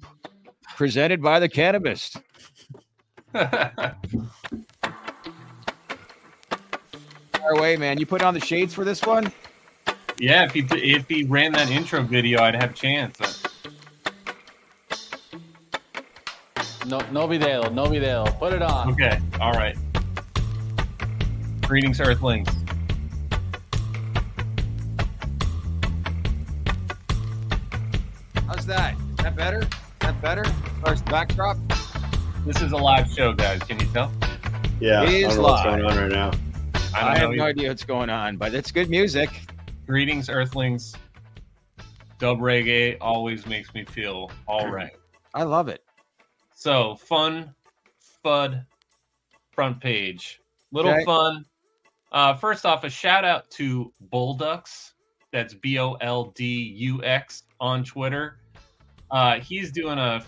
presented by the Cannabis. Far away, man. You put on the shades for this one? Yeah, if he if he ran that intro video, I'd have a chance. No, no video, no video. Put it on. Okay, all right. Greetings, Earthlings. How's that? Is that better? Is that better? First backdrop? This is a live show, guys. Can you tell? Yeah. It I don't know what's going on right now. I I, have no idea what's going on, but it's good music. Greetings, Earthlings. Dub reggae always makes me feel all right. I love it. So fun, fud, front page, little Okay. fun. Uh, first off, a shout out to Boldux. That's B O L D U X on Twitter. Uh, he's doing a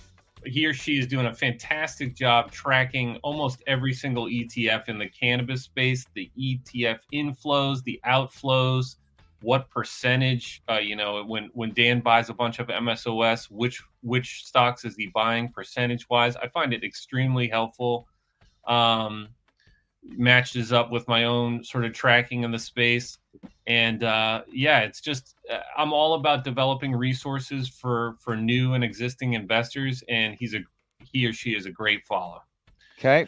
he or she is doing a fantastic job tracking almost every single ETF in the cannabis space, the ETF inflows, the outflows, what percentage, uh, you know, when when Dan buys a bunch of MSOS, which which stocks is he buying percentage wise? I find it extremely helpful. Um, matches up with my own sort of tracking in the space, and uh, yeah, it's just uh, I'm all about developing resources for for new and existing investors, and he's a he or she is a great follow. Okay.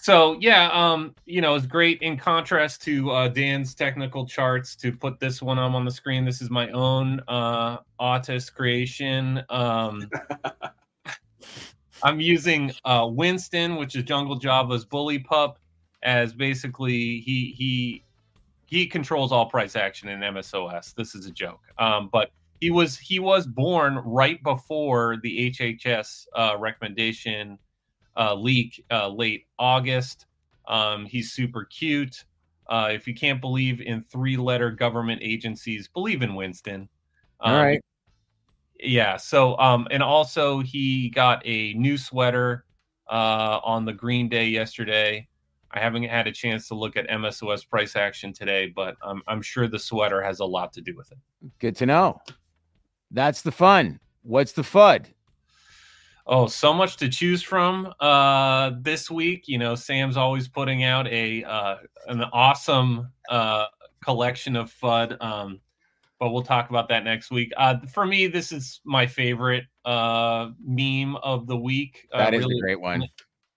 So yeah, um, you know, it's great in contrast to uh, Dan's technical charts to put this one up on the screen. This is my own uh, Autis creation. Um, I'm using uh, Winston, which is Jungle Java's bully pup, as basically he he he controls all price action in MSOS. This is a joke, um, but he was he was born right before the HHS uh, recommendation uh, leak uh, late August. Um, he's super cute. Uh, if you can't believe in three letter government agencies, believe in Winston. All Um, right. Yeah. So, um, and also he got a new sweater uh, on the Green Day yesterday. I haven't had a chance to look at MSOS price action today, but I'm, I'm sure the sweater has a lot to do with it. Good to know. That's the fun. What's the FUD? Oh, so much to choose from uh, this week. You know, Sam's always putting out a uh, an awesome uh, collection of FUD. Um, but we'll talk about that next week. Uh, for me, this is my favorite uh, meme of the week. Uh, That is really a great one.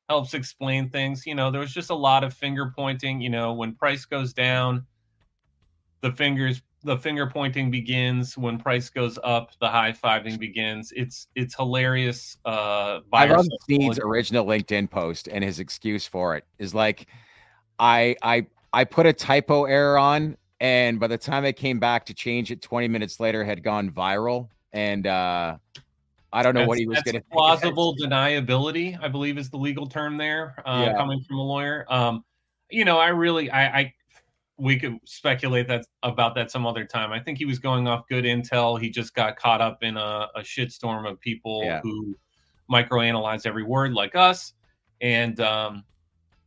helps explain things. You know, there was just a lot of finger pointing. You know, when price goes down, the fingers the finger pointing begins. When price goes up, the high fiving begins. It's it's hilarious. Uh, I love. Steve's original LinkedIn post and his excuse for it is like, I I I put a typo error on, and by the time I came back to change it, 20 minutes later had gone viral. And uh I don't know what he was that's gonna plausible deniability, I believe is the legal term there, uh, Yeah. coming from a lawyer. Um, you know, I really, I, I, we could speculate that about that some other time. I think he was going off good intel. He just got caught up in a, a shitstorm of people Yeah. who microanalyze every word like us, and um,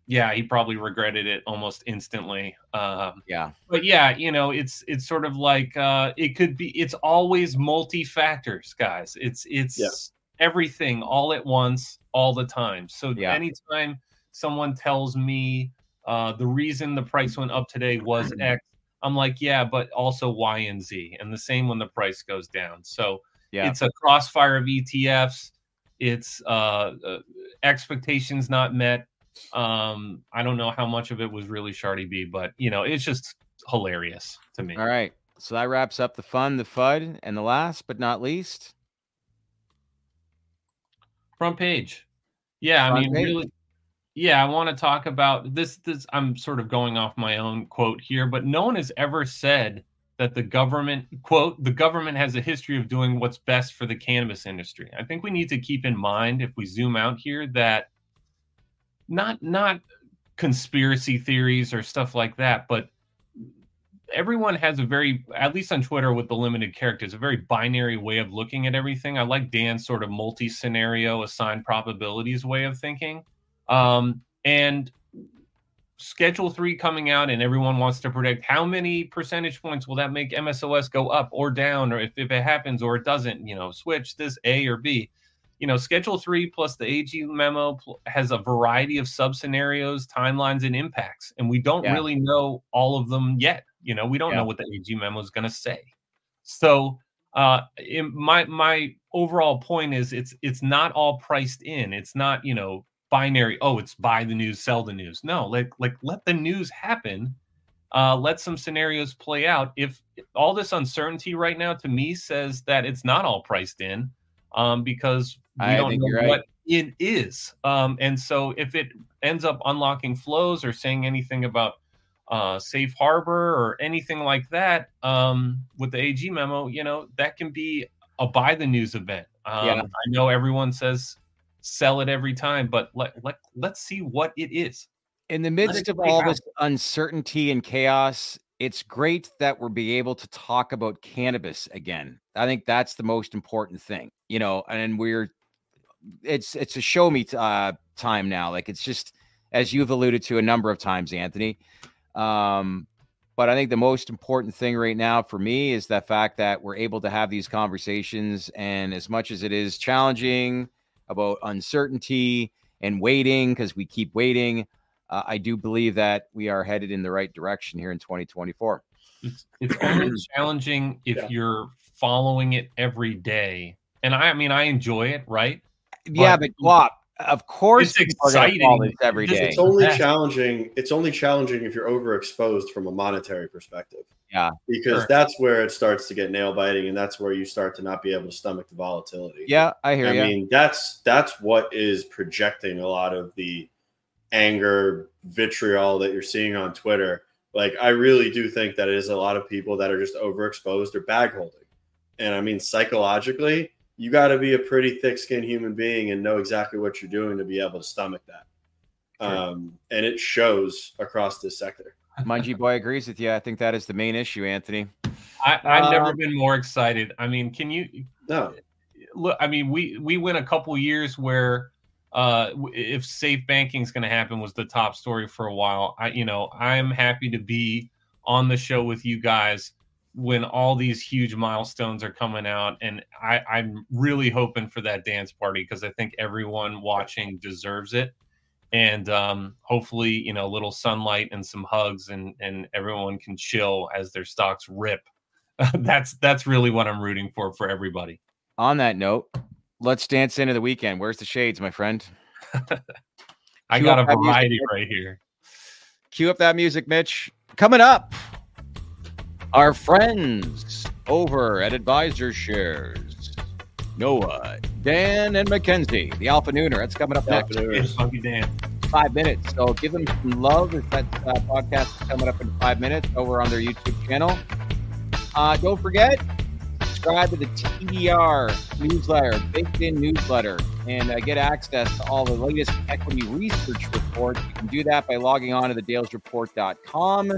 yeah, he probably regretted it almost instantly. Um, Yeah. but yeah, you know, it's it's sort of like uh it could be it's always multi factors, guys. It's it's Yeah. everything all at once, all the time. So Yeah. anytime someone tells me uh, the reason the price went up today was X. I'm like, yeah, but also Y and Z, and the same when the price goes down. So Yeah. it's a crossfire of ETFs. It's uh, uh, expectations not met. Um, I don't know how much of it was really Shardy B, but you know, it's just hilarious to me. All right. So that wraps up the fun, the FUD, and the last but not least, Front page. Yeah, I mean, page. really. Yeah, I want to talk about this. This I'm sort of going off my own quote here, but no one has ever said that the government quote the government has a history of doing what's best for the cannabis industry. I think we need to keep in mind if we zoom out here that not not conspiracy theories or stuff like that, but everyone has a very at least on twitter with the limited characters a very binary way of looking at everything i like dan's sort of multi-scenario assigned probabilities way of thinking um, and schedule three coming out and everyone wants to predict how many percentage points will that make msos go up or down or if, if it happens or it doesn't you know switch this a or b you know schedule three plus the ag memo pl- has a variety of sub scenarios timelines and impacts and we don't Yeah. really know all of them yet you know we don't Yeah. know what the ag memo is going to say so uh in my my overall point is it's it's not all priced in it's not you know binary oh it's buy the news sell the news no like like let the news happen uh let some scenarios play out if all this uncertainty right now to me says that it's not all priced in um because we I don't know right. what it is um and so if it ends up unlocking flows or saying anything about uh, safe harbor or anything like that um, with the AG memo, you know, that can be a buy the news event. Um, Yeah. I know everyone says sell it every time, but let, let, let's see what it is. in the midst of all this uncertainty and chaos, it's great that we're be able to talk about cannabis again. I think that's the most important thing, you know. And we're it's it's a show me t- uh, time now. Like it's just as you've alluded to a number of times, Anthony. Um, but I think the most important thing right now for me is the fact that we're able to have these conversations. And as much as it is challenging about uncertainty and waiting, because we keep waiting, uh, I do believe that we are headed in the right direction here in 2024. It's, it's only challenging if Yeah. you're following it every day. And I, I mean, I enjoy it, right? Yeah, but Guap, of course, It's people are gonna follow exciting. this every This day. It's only challenging. It's only challenging if you're overexposed from a monetary perspective. Yeah. because Sure. that's where it starts to get nail biting, and that's where you start to not be able to stomach the volatility. Yeah, I hear I you. I mean that's that's what is projecting a lot of the anger, vitriol that you're seeing on Twitter. Like I really do think that it is a lot of people that are just overexposed or bag holding. And I mean psychologically, you got to be a pretty thick-skinned human being and know exactly what you're doing to be able to stomach that. Sure. Um, and it shows across this sector. Mungie Boy agrees with you. I think that is the main issue, Anthony. I, I've never Um, been more excited. I mean, can you No, look? I mean, we we went a couple years where uh if safe banking is going to happen was the top story for a while. I you know I'm happy to be on the show with you guys when all these huge milestones are coming out, and I, I'm really hoping for that dance party because I think everyone watching deserves it. And um, hopefully, you know, a little sunlight and some hugs, and and everyone can chill as their stocks rip. that's that's really what I'm rooting for for everybody. On that note, let's dance into the weekend. Where's the shades, my friend? I Cue got a that music, variety right here. Cue up that music, Mitch. Coming up, our friends over at AdvisorShares, Noah, Dan, and Mackenzie, the Alpha Nooner. That's coming up next. It's Funky Dan. five minutes. So give them some love if that uh, podcast is coming up in five minutes over on their YouTube channel. Uh, don't forget, subscribe to the TDR newsletter, baked in newsletter, and uh, get access to all the latest equity research reports. You can do that by logging on to the dalesreport.com.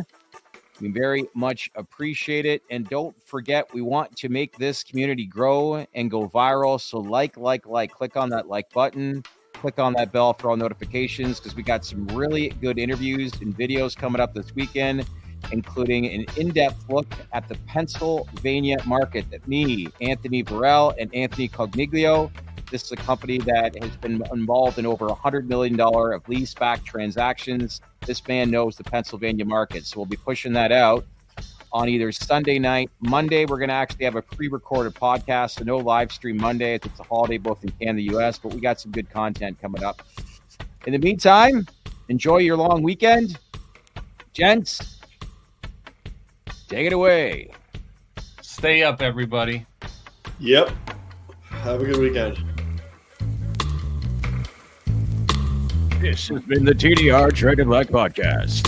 We very much appreciate it. And don't forget, we want to make this community grow and go viral. So, like, like, like, click on that like button click on that bell for all notifications because we got some really good interviews and videos coming up this weekend, including an in depth look at the Pennsylvania market that me, Anthony Varrell, and Anthony Cogniglio. This is a company that has been involved in over $100 million of lease back transactions This man knows the Pennsylvania market. So we'll be pushing that out on either Sunday night, Monday. We're going to actually have a pre-recorded podcast, so no live stream Monday. It's a holiday both in Canada and the U.S., but we got some good content coming up. In the meantime, enjoy your long weekend, gents. Take it away. Stay up, everybody. Yep. Have a good weekend. This has been the TDR Trade To Black Podcast.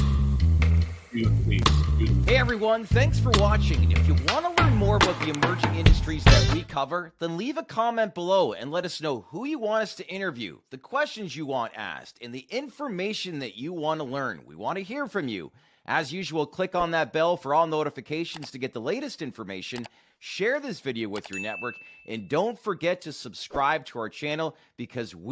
Hey everyone, thanks for watching. And if you want to learn more about the emerging industries that we cover, then leave a comment below and let us know who you want us to interview, the questions you want asked, and the information that you want to learn. We want to hear from you. As usual, click on that bell for all notifications to get the latest information. Share this video with your network and don't forget to subscribe to our channel because we